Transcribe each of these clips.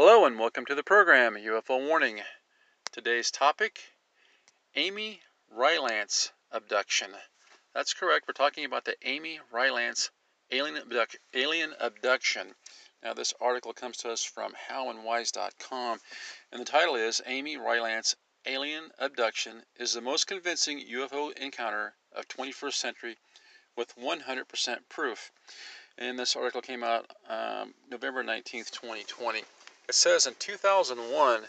Hello and welcome to the program UFO Warning. Today's topic Amy Rylance abduction. That's correct. We're talking about the Amy Rylance alien, alien abduction. Now, this article comes to us from howandwhys.com, and the title is Amy Rylance Alien Abduction is the most convincing UFO encounter of 21st century with 100% proof. And this article came out um, November 19th, 2020. It says in 2001,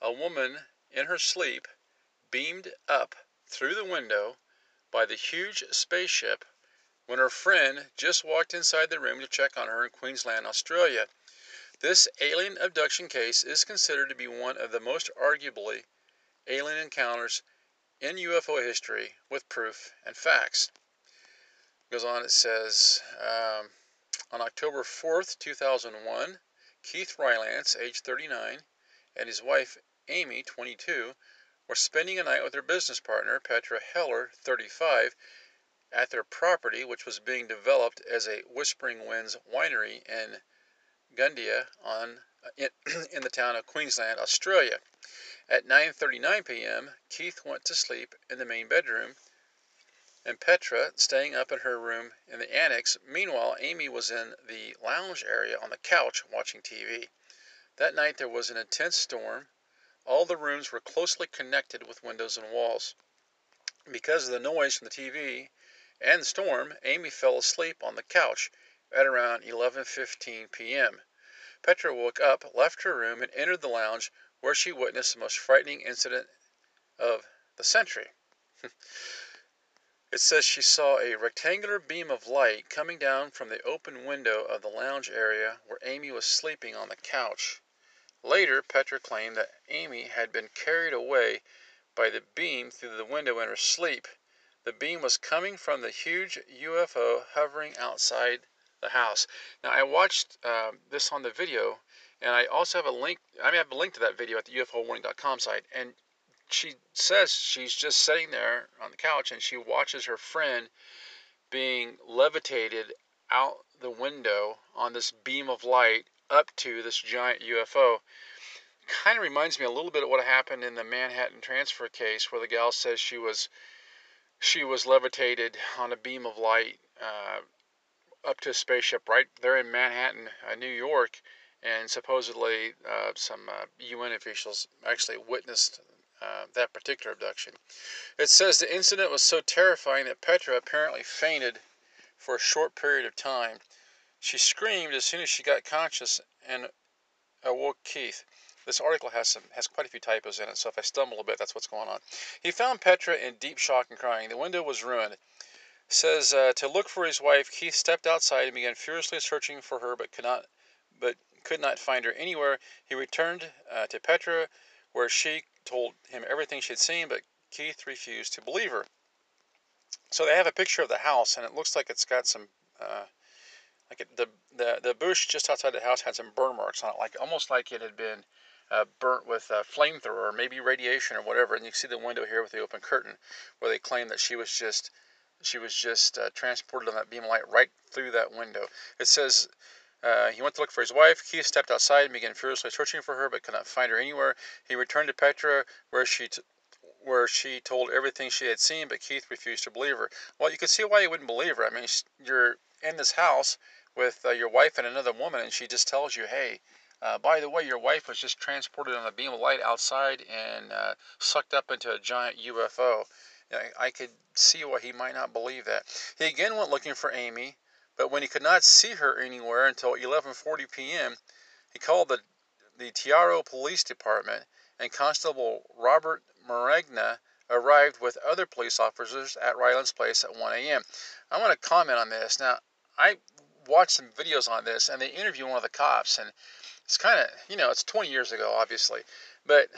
a woman in her sleep beamed up through the window by the huge spaceship when her friend just walked inside the room to check on her in Queensland, Australia. This alien abduction case is considered to be one of the most arguably alien encounters in UFO history with proof and facts. It goes on, it says um, on October 4th, 2001, Keith Rylance, age 39, and his wife Amy, 22, were spending a night with their business partner, Petra Heller, 35, at their property, which was being developed as a Whispering Winds winery in Gundiah on, uh, in, in the town of Queensland, Australia. At 9:39 p.m., Keith went to sleep in the main bedroom, and Petra staying up in her room in the annex. Meanwhile, Amy was in the lounge area on the couch watching TV. That night there was an intense storm. All the rooms were closely connected with windows and walls. Because of the noise from the TV and the storm, Amy fell asleep on the couch at around 11:15 p.m. Petra woke up, left her room, and entered the lounge, where she witnessed the most frightening incident of the century. it says she saw a rectangular beam of light coming down from the open window of the lounge area where Amy was sleeping on the couch. Later, Petra claimed that Amy had been carried away by the beam through the window in her sleep. The beam was coming from the huge UFO hovering outside the house. Now, I watched uh, this on the video, and I also have a link. I have a link to that video at the UFOwarning.com site. And she says she's just sitting there on the couch and she watches her friend being levitated out the window on this beam of light up to this giant UFO. Kind of reminds me a little bit of what happened in the Manhattan transfer case, where the gal says she was she was levitated on a beam of light uh, up to a spaceship right there in Manhattan, uh, New York, and supposedly uh, some UN uh, officials actually witnessed uh, that particular abduction. It says the incident was so terrifying that Petra apparently fainted for a short period of time. She screamed as soon as she got conscious and awoke Keith. This article has some has quite a few typos in it, so if I stumble a bit, that's what's going on. He found Petra in deep shock and crying. The window was ruined. Says uh, to look for his wife, Keith stepped outside and began furiously searching for her, but could not, but could not find her anywhere. He returned uh, to Petra, where she told him everything she'd seen, but Keith refused to believe her. So they have a picture of the house, and it looks like it's got some uh, like it, the the the bush just outside the house had some burn marks on it, like almost like it had been uh, burnt with a flamethrower or maybe radiation or whatever. And you see the window here with the open curtain, where they claim that she was just she was just uh, transported on that beam of light right through that window. It says. Uh, he went to look for his wife. Keith stepped outside and began furiously searching for her, but could not find her anywhere. He returned to Petra, where she where she told everything she had seen, but Keith refused to believe her. Well, you could see why he wouldn't believe her. I mean, you're in this house with uh, your wife and another woman, and she just tells you, "Hey, uh, by the way, your wife was just transported on a beam of light outside and uh, sucked up into a giant UFO. I could see why he might not believe that. He again went looking for Amy, but when he could not see her anywhere until 11:40 p.m., he called the the Tiaro Police Department, and Constable Robert Maragna arrived with other police officers at Rylance Place at 1 a.m. I want to comment on this. Now, I watched some videos on this, and they interviewed one of the cops, and it's kind of you know it's 20 years ago, obviously, but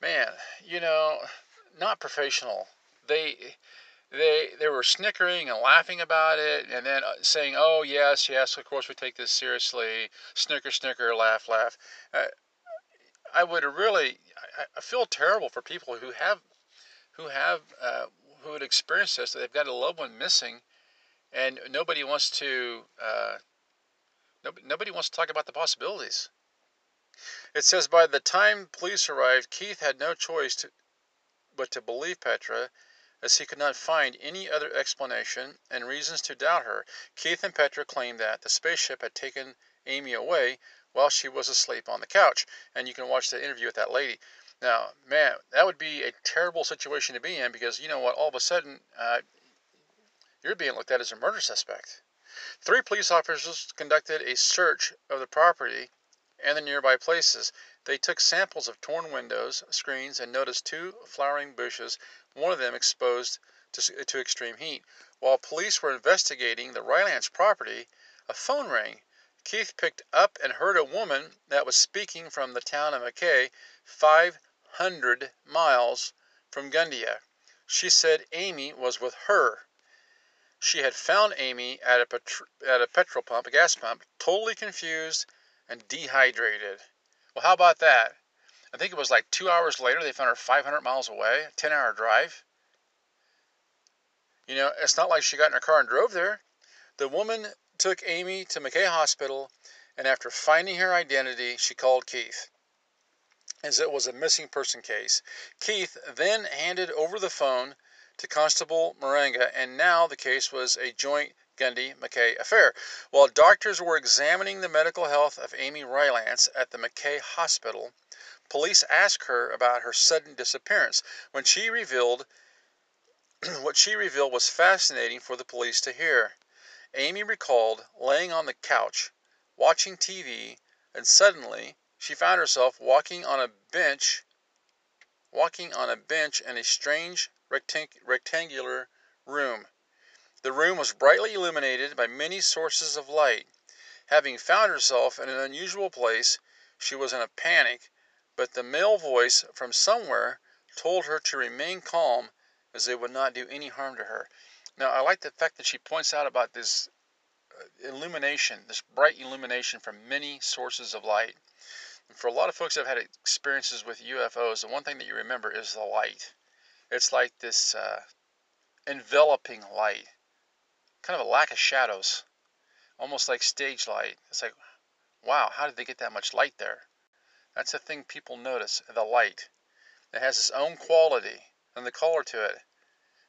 man, you know, not professional. They they they were snickering and laughing about it, and then uh, saying, "Oh yes, yes, of course we take this seriously." Snicker, snicker, laugh, laugh. Uh, I would really, I, I, feel terrible for people who have, who have, uh, who would experience this. They've got a loved one missing, and nobody wants to, uh, nobody, nobody wants to talk about the possibilities. It says by the time police arrived, Keith had no choice to, but to believe Petra as he could not find any other explanation and reasons to doubt her. Keith and Petra claimed that the spaceship had taken Amy away while she was asleep on the couch. And you can watch the interview with that lady. Now, man, that would be a terrible situation to be in because you know what? All of a sudden, uh, you're being looked at as a murder suspect. Three police officers conducted a search of the property and the nearby places. They took samples of torn windows, screens, and noticed two flowering bushes one of them exposed to, to extreme heat. While police were investigating the Rylance property, a phone rang. Keith picked up and heard a woman that was speaking from the town of Mackay, 500 miles from Gundiah. She said Amy was with her. She had found Amy at a, at a petrol pump, a gas pump, totally confused and dehydrated. Well, how about that? I think it was like two hours later they found her 500 miles away, 10 hour drive. You know, it's not like she got in her car and drove there. The woman took Amy to Mackay Hospital, and after finding her identity, she called Keith, as it was a missing person case. Keith then handed over the phone to Constable Marenga, and now the case was a joint Gundiah Mackay affair. While doctors were examining the medical health of Amy Rylance at the Mackay Hospital, Police asked her about her sudden disappearance, when she revealed what she revealed was fascinating for the police to hear. Amy recalled laying on the couch, watching TV, and suddenly she found herself walking on a bench walking on a bench in a strange rectang- rectangular room. The room was brightly illuminated by many sources of light. Having found herself in an unusual place, she was in a panic but the male voice from somewhere told her to remain calm as they would not do any harm to her. Now, I like the fact that she points out about this uh, illumination, this bright illumination from many sources of light. And for a lot of folks that have had experiences with UFOs, the one thing that you remember is the light. It's like this uh, enveloping light, kind of a lack of shadows, almost like stage light. It's like, wow, how did they get that much light there? That's the thing people notice the light. It has its own quality and the color to it.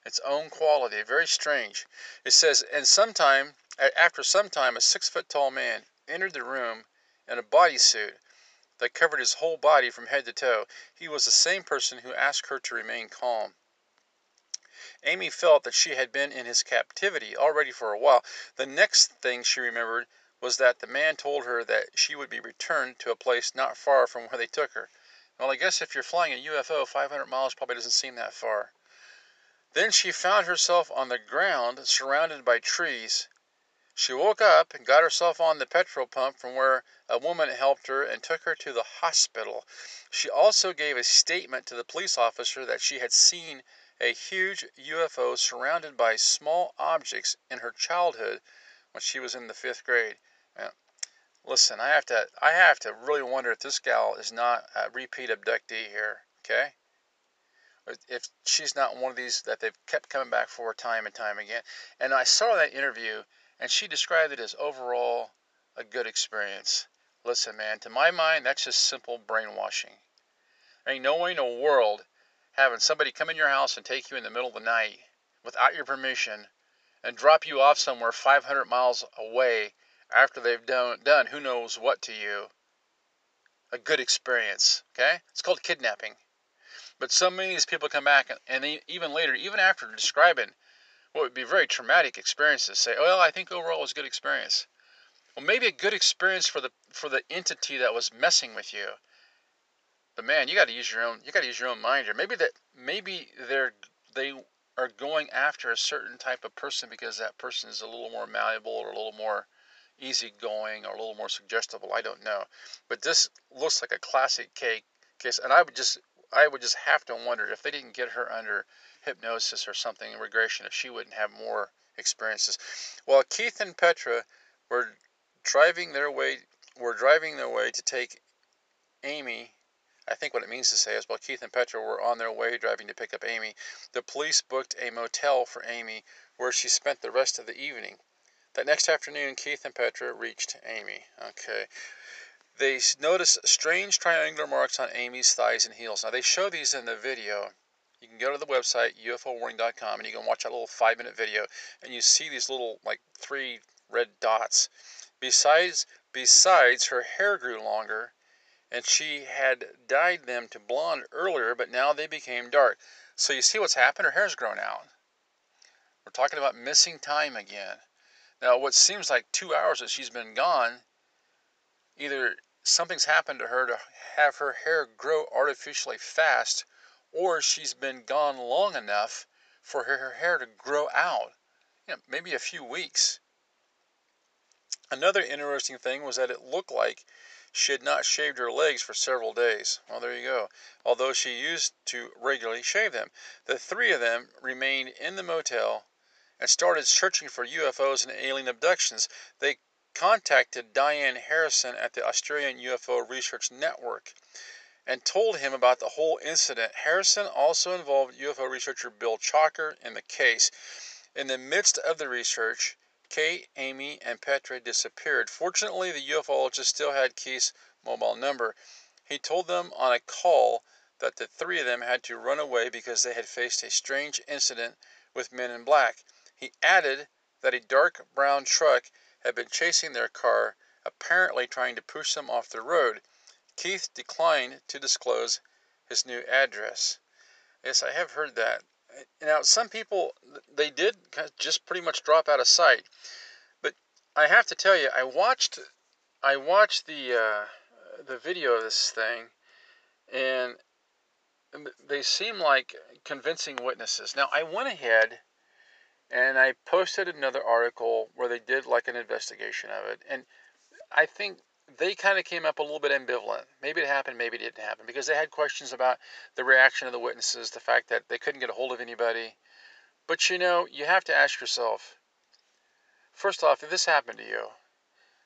Its own quality. Very strange. It says, and sometime, after some time, a six foot tall man entered the room in a bodysuit that covered his whole body from head to toe. He was the same person who asked her to remain calm. Amy felt that she had been in his captivity already for a while. The next thing she remembered was that the man told her that she would be returned to a place not far from where they took her. Well, I guess if you're flying a UFO, 500 miles probably doesn't seem that far. Then she found herself on the ground surrounded by trees. She woke up and got herself on the petrol pump from where a woman helped her and took her to the hospital. She also gave a statement to the police officer that she had seen a huge UFO surrounded by small objects in her childhood when she was in the fifth grade. Listen, I have to I have to really wonder if this gal is not a repeat abductee here, okay? If she's not one of these that they've kept coming back for time and time again. And I saw that interview and she described it as overall a good experience. Listen, man, to my mind, that's just simple brainwashing. Ain't no way in the world having somebody come in your house and take you in the middle of the night without your permission and drop you off somewhere 500 miles away after they've done, done who knows what to you, a good experience. Okay? It's called kidnapping. But so many of these people come back and they, even later, even after describing what would be very traumatic experiences, say, "Well, I think overall it was a good experience." Well, maybe a good experience for the for the entity that was messing with you. But man, you got to use your own you got to use your own mind here. Maybe that maybe they're they are going after a certain type of person because that person is a little more malleable or a little more easygoing or a little more suggestible. I don't know, but this looks like a classic case, and I would just I would just have to wonder if they didn't get her under hypnosis or something in regression, if she wouldn't have more experiences. While Keith and Petra were driving their way were driving their way to take Amy I think what it means to say is while Keith and Petra were on their way driving to pick up Amy, the police booked a motel for Amy where she spent the rest of the evening. That next afternoon, Keith and Petra reached Amy. Okay. They noticed strange triangular marks on Amy's thighs and heels. Now, they show these in the video. You can go to the website, ufowarning.com, and you can watch that little five minute video, and you see these little, like, three red dots. Besides, besides, her hair grew longer and she had dyed them to blonde earlier, but now they became dark. So you see what's happened? Her hair's grown out. We're talking about missing time again. Now, what seems like two hours that she's been gone, either something's happened to her to have her hair grow artificially fast, or she's been gone long enough for her hair to grow out. You know, maybe a few weeks. Another interesting thing was that it looked like she had not shaved her legs for several days. Well, there you go. Although she used to regularly shave them. The three of them remained in the motel and started searching for UFOs and alien abductions. They contacted Diane Harrison at the Australian UFO Research Network and told him about the whole incident. Harrison also involved UFO researcher Bill Chalker in the case. In the midst of the research, Kate, Amy, and Petra disappeared. Fortunately, the ufologist still had Keith's mobile number. He told them on a call that the three of them had to run away because they had faced a strange incident with men in black. He added that a dark brown truck had been chasing their car, apparently trying to push them off the road. Keith declined to disclose his new address. Yes, I have heard that. Now, some people they did just pretty much drop out of sight, but I have to tell you, I watched I watched the uh, the video of this thing, and they seem like convincing witnesses. Now, I went ahead and I posted another article where they did like an investigation of it, and I think they kind of came up a little bit ambivalent. Maybe it happened, maybe it didn't happen, because they had questions about the reaction of the witnesses, the fact that they couldn't get a hold of anybody. But you know, you have to ask yourself first off, if this happened to you,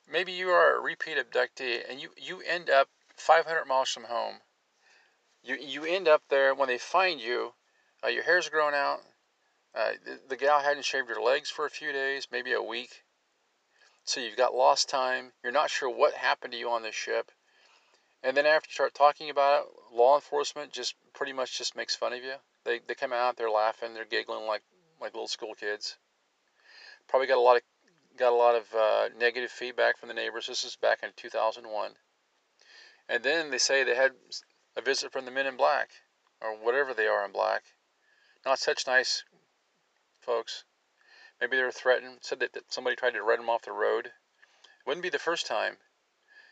maybe you are a repeat abductee and you, you end up 500 miles from home. You, you end up there when they find you, uh, your hair's grown out, uh, the, the gal hadn't shaved her legs for a few days, maybe a week. So you've got lost time. You're not sure what happened to you on this ship. And then after you start talking about it, law enforcement just pretty much just makes fun of you. They, they come out, they're laughing, they're giggling like like little school kids. Probably got a lot of got a lot of uh, negative feedback from the neighbors. This is back in 2001. And then they say they had a visit from the men in black, or whatever they are in black. Not such nice folks. Maybe they were threatened, said that, that somebody tried to run them off the road. It wouldn't be the first time.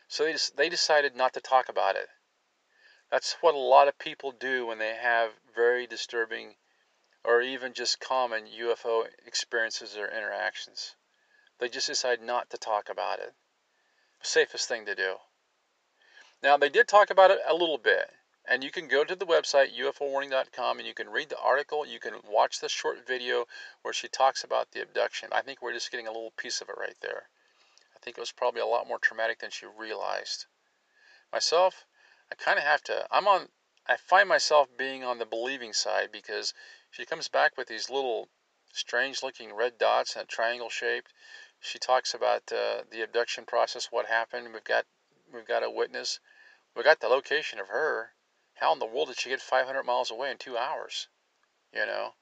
So they, just, they decided not to talk about it. That's what a lot of people do when they have very disturbing or even just common UFO experiences or interactions. They just decide not to talk about it. Safest thing to do. Now, they did talk about it a little bit. And you can go to the website, ufowarning.com, and you can read the article. You can watch the short video where she talks about the abduction. I think we're just getting a little piece of it right there. I think it was probably a lot more traumatic than she realized. Myself, I kind of have to, I'm on, I find myself being on the believing side because she comes back with these little strange looking red dots and triangle shaped. She talks about uh, the abduction process, what happened. We've got, we've got a witness. We got the location of her how in the world did she get 500 miles away in two hours? You know?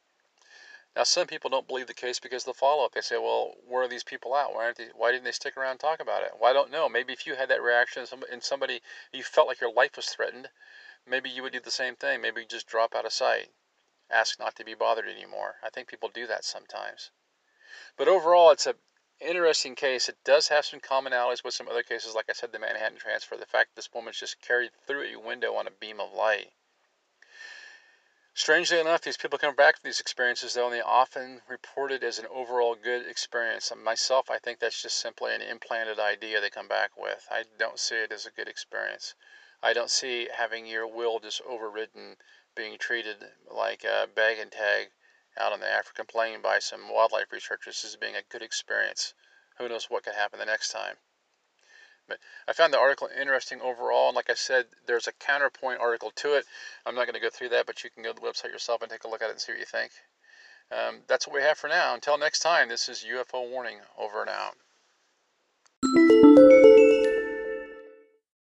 Now, some people don't believe the case because of the follow up. They say, well, where are these people at? Why, aren't they, why didn't they stick around and talk about it? Well, I don't know. Maybe if you had that reaction and somebody, you felt like your life was threatened, maybe you would do the same thing. Maybe you just drop out of sight, ask not to be bothered anymore. I think people do that sometimes. But overall, it's a interesting case. It does have some commonalities with some other cases, like I said, the Manhattan Transfer. The fact this woman's just carried through a window on a beam of light. Strangely enough, these people come back from these experiences, though, and they often report it as an overall good experience. And myself, I think that's just simply an implanted idea they come back with. I don't see it as a good experience. I don't see having your will just overridden, being treated like a bag and tag out on the African plain by some wildlife researchers as being a good experience. Who knows what could happen the next time? But I found the article interesting overall, and like I said, there's a counterpoint article to it. I'm not going to go through that, but you can go to the website yourself and take a look at it and see what you think. Um, that's what we have for now. Until next time, this is UFO Warning over and out.